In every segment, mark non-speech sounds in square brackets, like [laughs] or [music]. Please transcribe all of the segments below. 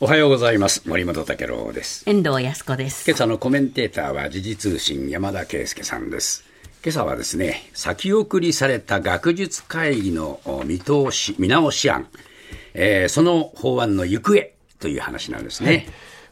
おはようございます。森本武郎です。遠藤康子です。今朝のコメンテーターは時事通信山田圭介さんです。今朝はですね先送りされた学術会議の見通し見直し案、えー、その法案の行方という話なんですね、はい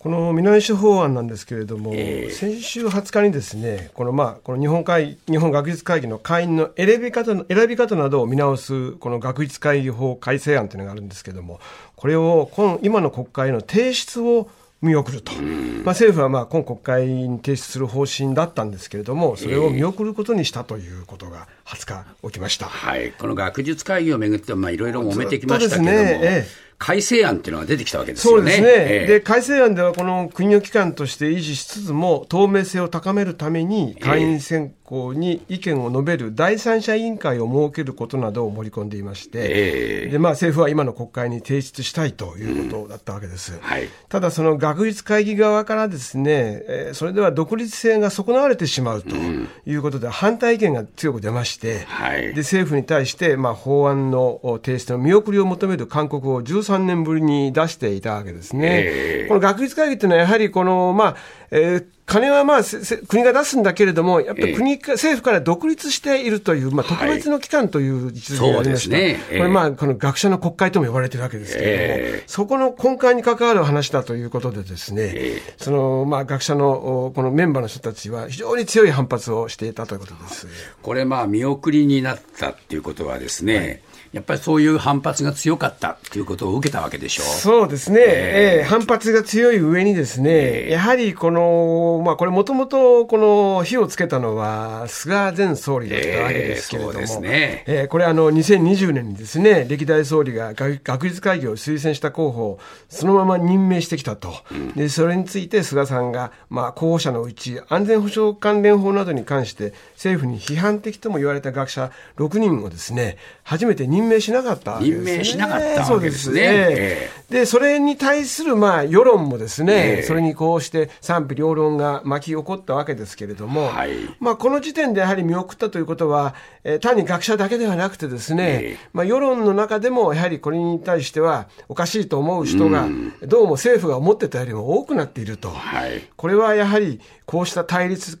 この見直し法案なんですけれども、えー、先週20日にですね、このまあこの日本会日本学術会議の会員の選び方選び方などを見直すこの学術会議法改正案というのがあるんですけれども、これを今今の国会への提出を見送ると、まあ、政府はまあ今国会に提出する方針だったんですけれども、それを見送ることにしたということが20日起きました、はい、この学術会議をめぐっていろいろ揉めてきましたけれども。改正案っていうのが出てきたわけですよね。そうですね。えで、改正案ではこの国の機関として維持しつつも、透明性を高めるために、会員選考に意見を述べる第三者委員会を設けることなどを盛り込んでいまして、えー、でまあ、政府は今の国会に提出したいということだったわけです。うんはい、ただ、その学術会議側からですね、えー、それでは独立性が損なわれてしまうということで、反対意見が強く出まして、はい、で政府に対して、まあ、法案の提出の見送りを求める勧告を13 3年ぶりに出していたわけですね。えー、この学術会議っていうのは、やはりこの、まあ、えー金はまあ国が出すんだけれども、やっぱり国、え。ー、政府から独立しているという、まあ、特別の機関という位置づけがありました、はいねえー、これ、まあ、この学者の国会とも呼ばれてるわけですけれども、えー、そこの根幹に関わる話だということで、ですね、そのまあ、学者のこのメンバーの人たちは、非常に強い反発をしていたということですこれ、まあ、見送りになったっていうことはですね、はいやっぱりそういう反発が強かったということを受けたわけでしょう。そうですね、えー、えー、反発が強い上にですね、えー、やはりこの、まあ、これもともとこの火をつけたのは菅前総理だったわけですけれども、えー、ね。えー、これあの2020年にですね歴代総理が学術会議を推薦した候補をそのまま任命してきたと、うん、でそれについて菅さんが、まあ、候補者のうち安全保障関連法などに関して政府に批判的とも言われた学者6人をですね初めて任命しなかったわけです、ね、任命しなかったわけですね。えー、で、それに対する、まあ、世論もですね、えー、それにこうして賛否両論が巻き起こったわけですけれども、はい、まあ、この時点でやはり見送ったということは、えー、単に学者だけではなくてですね、えー、まあ、世論の中でもやはりこれに対してはおかしいと思う人が、どうも政府が思ってたよりも多くなっていると。はい、これはやはりこうした対立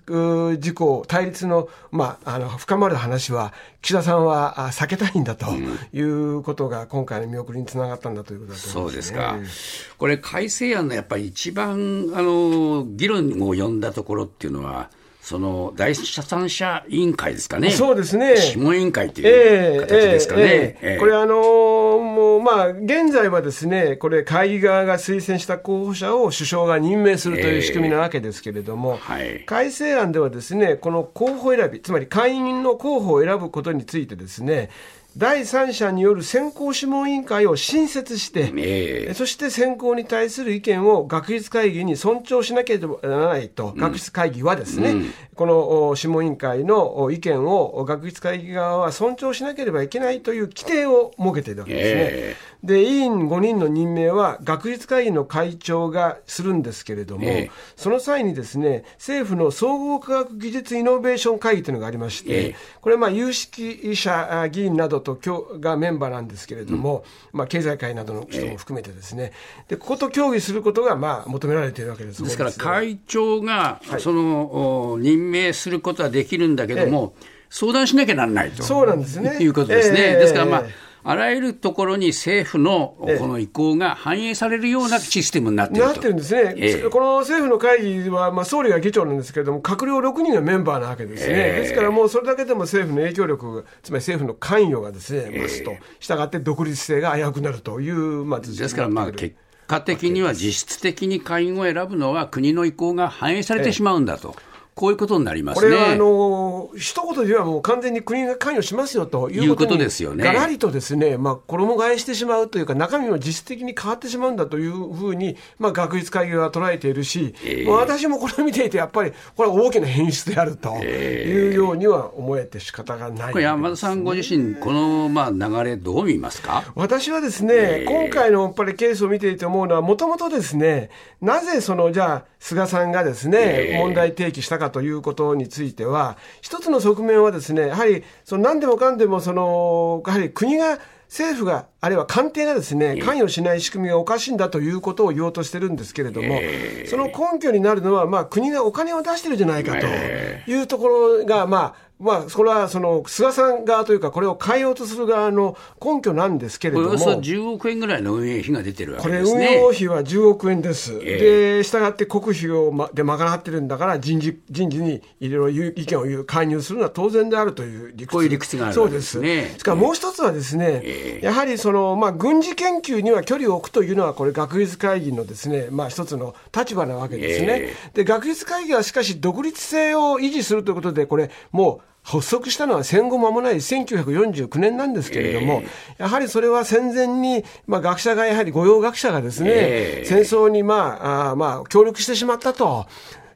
事項、対立の、まあ、あの、深まる話は、岸田さんは避けたいんだということが、今回の見送りにつながったんだということだと思います、ね、そうですか。これ、改正案のやっぱり一番、あの、議論を呼んだところっていうのは、その第三者委員会ですかね。そうですね。諮問委員会っていう形ですかね。えーえーえー、これあのー、もうまあ、現在はですね、これ会議側が推薦した候補者を首相が任命するという仕組みなわけですけれども、はい、改正案ではですね、この候補選び、つまり会員の候補を選ぶことについてですね、第三者による選考諮問委員会を新設して、えー、そして選考に対する意見を学術会議に尊重しなければならないと、うん、学術会議はですね、うん、この諮問委員会の意見を学術会議側は尊重しなければいけないという規定を設けているわけですね。えーで、委員5人の任命は学術会議の会長がするんですけれども、えー、その際にですね、政府の総合科学技術イノベーション会議というのがありまして、えー、これまあ有識者議員などとがメンバーなんですけれども、うん、まあ経済界などの人も含めてですね、えー、でここと協議することがまあ求められているわけです。ですから会長がその、はい、任命することはできるんだけども、相談しなきゃならないと。そうなんですね。いうことですね。ですからまあ、あらゆるところに政府のこの意向が反映されるようなシステムになってるなってるんですね、えこの政府の会議は、まあ、総理が議長なんですけれども、閣僚6人がメンバーなわけですね、えですからもうそれだけでも政府の影響力、つまり政府の関与がですね、増すと、したがって独立性が危うくなるという、まあ、ですから、まあ、結果的には実質的に会員を選ぶのは国の意向が反映されてしまうんだと。こういうことになります、ね、これはあの一言で言えばもう完全に国が関与しますよということですよね。がらりとですね、まあ、衣替えしてしまうというか、中身も実質的に変わってしまうんだというふうに、まあ、学術会議は捉えているし、えー、私もこれを見ていて、やっぱりこれは大きな変質であるというようには思えて仕方がない、ね、これ山田さんご自身、このまあ流れ、どう見ますか？私はですね、えー、今回のやっぱりケースを見ていて思うのは、もともとですね、なぜそのじゃあ、菅さんがですね、えー、問題提起したかということについては、一つの側面はですね、やはりその何でもかんでもその、やはり国が政府が、あるいは官邸がですね、関与しない仕組みがおかしいんだということを言おうとしてるんですけれども、その根拠になるのは、まあ、国がお金を出してるじゃないかというところが、まあ、まあ、それはその菅さん側というか、これを変えようとする側の根拠なんですけれども、およそ10億円ぐらいの運営費が出てるわけです、ね、これ、運用費は10億円です、えー、でしたがって国費を、ま、で賄ってるんだから人事、人事にいろいろ意見を言う、介入するのは当然であるという理屈。こういう理屈がある、ね、そうです。ですからもう一つはですね、えー、やはりその、まあ、軍事研究には距離を置くというのは、これ、学術会議のですね、まあ、一つの立場なわけですね。えー、で学術会議はしかし、独立性を維持するということで、これ、もう、発足したのは戦後間もない1949年なんですけれども、えー、やはりそれは戦前に、まあ、学者がやはり御用学者がですね、えー、戦争に、まあ、あまあ協力してしまったと。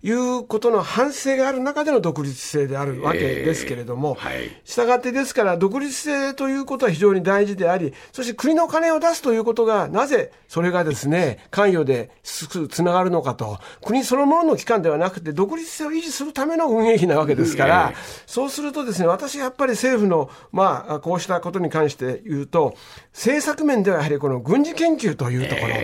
いうことの反省がある中での独立性であるわけですけれども、したがってですから、独立性ということは非常に大事であり、そして国の金を出すということが、なぜそれがですね、関与でつながるのかと、国そのものの機関ではなくて、独立性を維持するための運営費なわけですから、そうするとですね、私やっぱり政府の、まあ、こうしたことに関して言うと、政策面ではやはりこの軍事研究というところ、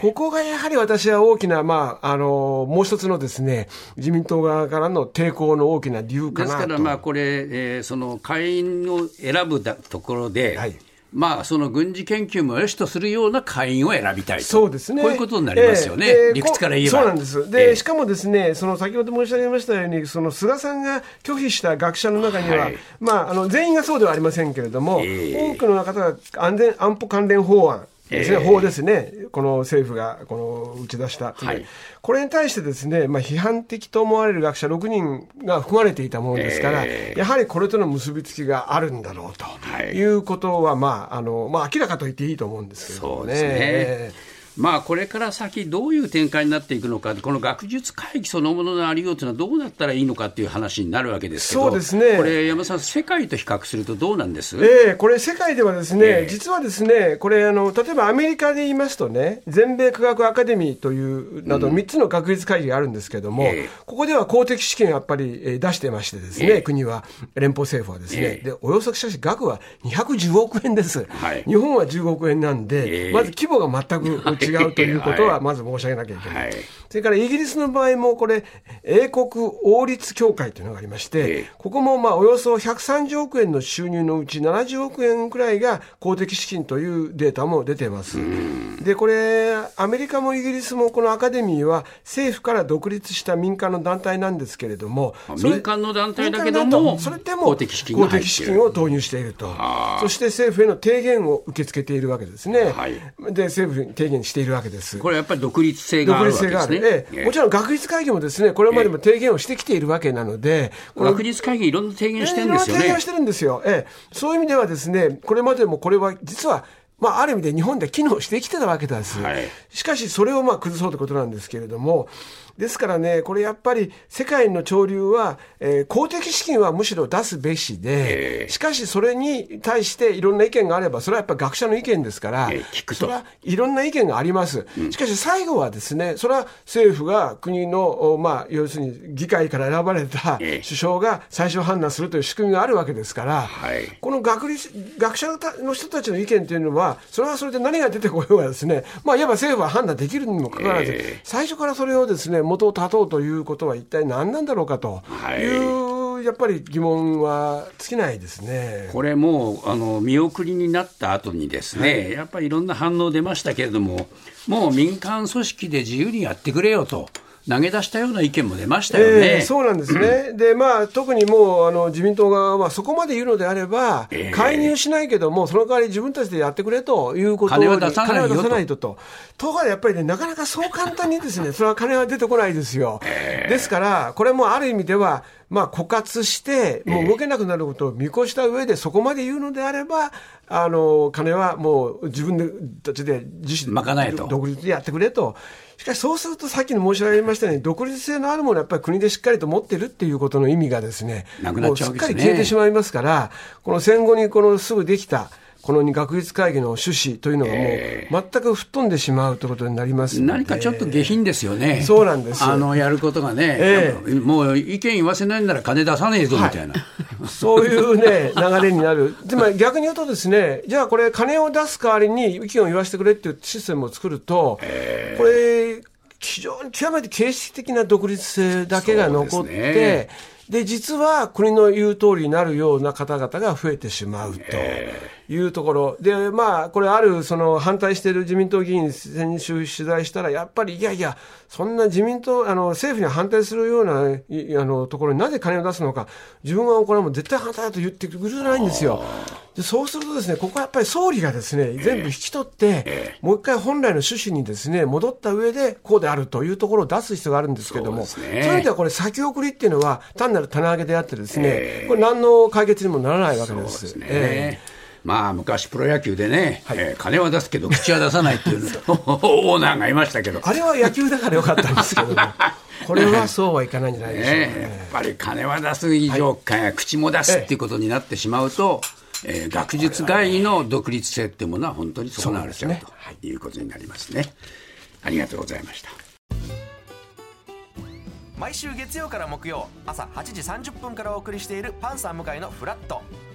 ここがやはり私は大きな、まあ、あの、もう一つのですね、自民党側からの抵抗の大きな理由かなですから、まあ、これ、えー、その会員を選ぶところで、はいまあ、その軍事研究もよしとするような会員を選びたいそうですね。こういうことになりますよね。えー、理屈から言えば。そうなんです。で、えー、しかもですね、その先ほど申し上げましたように、その菅さんが拒否した学者の中には、はい、まあ、あの、全員がそうではありませんけれども、えー、多くの方が安全安保関連法案、ですね、えー、法ですね、この政府がこの打ち出した、はい、これに対してですね、まあ、批判的と思われる学者6人が含まれていたものですから、えー、やはりこれとの結びつきがあるんだろうと、はい、いうことは、まああのまあ、明らかと言っていいと思うんですけどね。そうですねまあ、これから先、どういう展開になっていくのか、この学術会議そのもののありようというのは、どうなったらいいのかっていう話になるわけですけど、そうですね、これ、山さん、世界と比較するとどうなんです、えー、これ、世界ではですね、えー、実はですね、これあの、例えばアメリカで言いますとね、全米科学アカデミーというなど、3つの学術会議があるんですけれども、うんえ。ー、ここでは公的資金をやっぱり出してましてですね、国は、連邦政府はですね、でおよそしかし額は210億円です、はい、日本は15億円なんで、まず規模が全く違うということは [laughs] まず申し上げなきゃいけない。はい、それからイギリスの場合も、これ、英国王立協会というのがありまして、ここもまあおよそ130億円の収入のうち70億円くらいが公的資金というデータも出てます。で、これ、アメリカもイギリスもこのアカデミーは政府から独立した民間の団体なんですけれども、民間の団体だけども、それでも公的資金を投入していると。そして政府への提言を受け付けているわけですね。はい、で、政府に提言しているわけです。これやっぱり独立性があるわけですね。ええ、もちろん学術会議もですね、これまでも提言をしてきているわけなので、学術会議いろんな提言してるんですよね。提言してるんですよ。ええ、そういう意味ではですね、これまでもこれは実はまあ、ある意味で日本で機能してきてたわけです。はい、しかし、それをまあ崩そうということなんですけれども、ですからね、これやっぱり世界の潮流は、えー、公的資金はむしろ出すべしで、しかしそれに対していろんな意見があれば、それはやっぱ学者の意見ですから、それはいろんな意見があります。しかし最後はですね、それは政府が国の、まあ、要するに議会から選ばれた首相が最終判断するという仕組みがあるわけですから、この学学者の人たちの意見というのは、それはそれで何が出てこようがですね、まあ、いわば政府は判断できるにもかかわらず、最初からそれをですね、元を断とうということは一体何なんだろうかとい。う、はい、やっぱり疑問は尽きないですね。これもうあの見送りになった後にですね、はい、やっぱりいろんな反応出ましたけれどももう民間組織で自由にやってくれよと。投げ出したような意見も出ましたよね、えー、そうなんですね、でまあ、特にもうあの自民党側はそこまで言うのであれば、えー、介入しないけども、その代わり自分たちでやってくれということを、金は出さないとと。ところがやっぱりね、なかなかそう簡単にですね、[laughs] それは金は出てこないですよ。えー、ですから、これもある意味では、まあ、枯渇して、もう動けなくなることを見越した上で、そこまで言うのであれば、あの金はもう自分たちで自身で独立でやってくれと。しかしそうするとさっきの申し上げましたように、独立性のあるものはやっぱり国でしっかりと持ってるっていうことの意味がですね、なくなっちゃう、ね、すっかり消えてしまいますから、この戦後にこのすぐできた、この学術会議の趣旨というのがもう全く吹っ飛んでしまうということになります何かちょっと下品ですよね。そうなんですあの、やることがね、えー、もう意見言わせないなら金出さねえぞみたいな。はい、そういうね、流れになる。でも逆に言うとですね、じゃあこれ金を出す代わりに意見を言わせてくれっていうシステムを作ると、えー、これ、非常に極めて形式的な独立性だけが残って、で、実は国の言う通りになるような方々が増えてしまうというところ。で、まあ、これある、その反対している自民党議員先週取材したら、やっぱり、いやいや、そんな自民党、あの、政府に反対するような、あの、ところになぜ金を出すのか、自分はこれはもう絶対反対だと言ってくれないんですよ。でそうするとですね、ここはやっぱり総理がですね、全部引き取って、もう一回本来の趣旨にですね、戻った上で、こうであるというところを出す必要があるんですけれども、そう,、いう意味ではこれ先送りっていうのは、単なる棚上げであってですね、これ何の解決にもならないわけです。ですね。まあ、昔プロ野球でね、はい、えー、金は出すけど口は出さないっていう [laughs] [laughs] オーナーがいましたけど。あれは野球だからよかったんですけど、[laughs] これはそうはいかないんじゃないでしょうか、ね、やっぱり金は出す以上、はい、口も出すっていうことになってしまうと、えー、学術会議の独立性っていうものは本当に損なわれちゃうということになりますね。ありがとうございました。毎週月曜から木曜朝8時30分からお送りしているパンサー向井のフラット